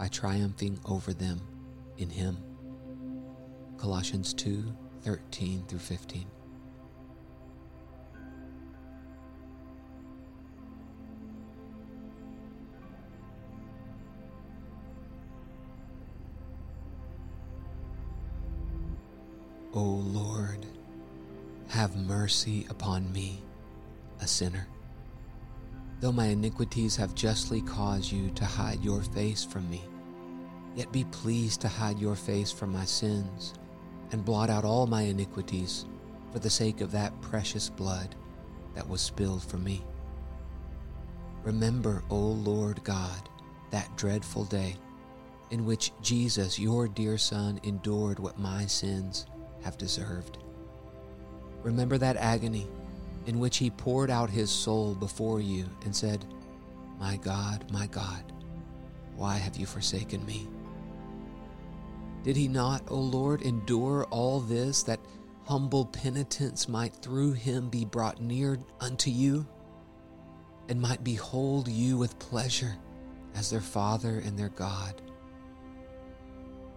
by triumphing over them in him. Colossians 2 13 through 15. O Lord, have mercy upon me, a sinner. Though my iniquities have justly caused you to hide your face from me, yet be pleased to hide your face from my sins and blot out all my iniquities for the sake of that precious blood that was spilled for me. Remember, O Lord God, that dreadful day in which Jesus, your dear Son, endured what my sins have deserved. Remember that agony in which he poured out his soul before you and said, My God, my God, why have you forsaken me? Did he not, O Lord, endure all this that humble penitents might through him be brought near unto you and might behold you with pleasure as their Father and their God?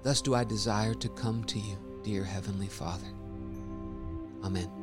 Thus do I desire to come to you dear Heavenly Father. Amen.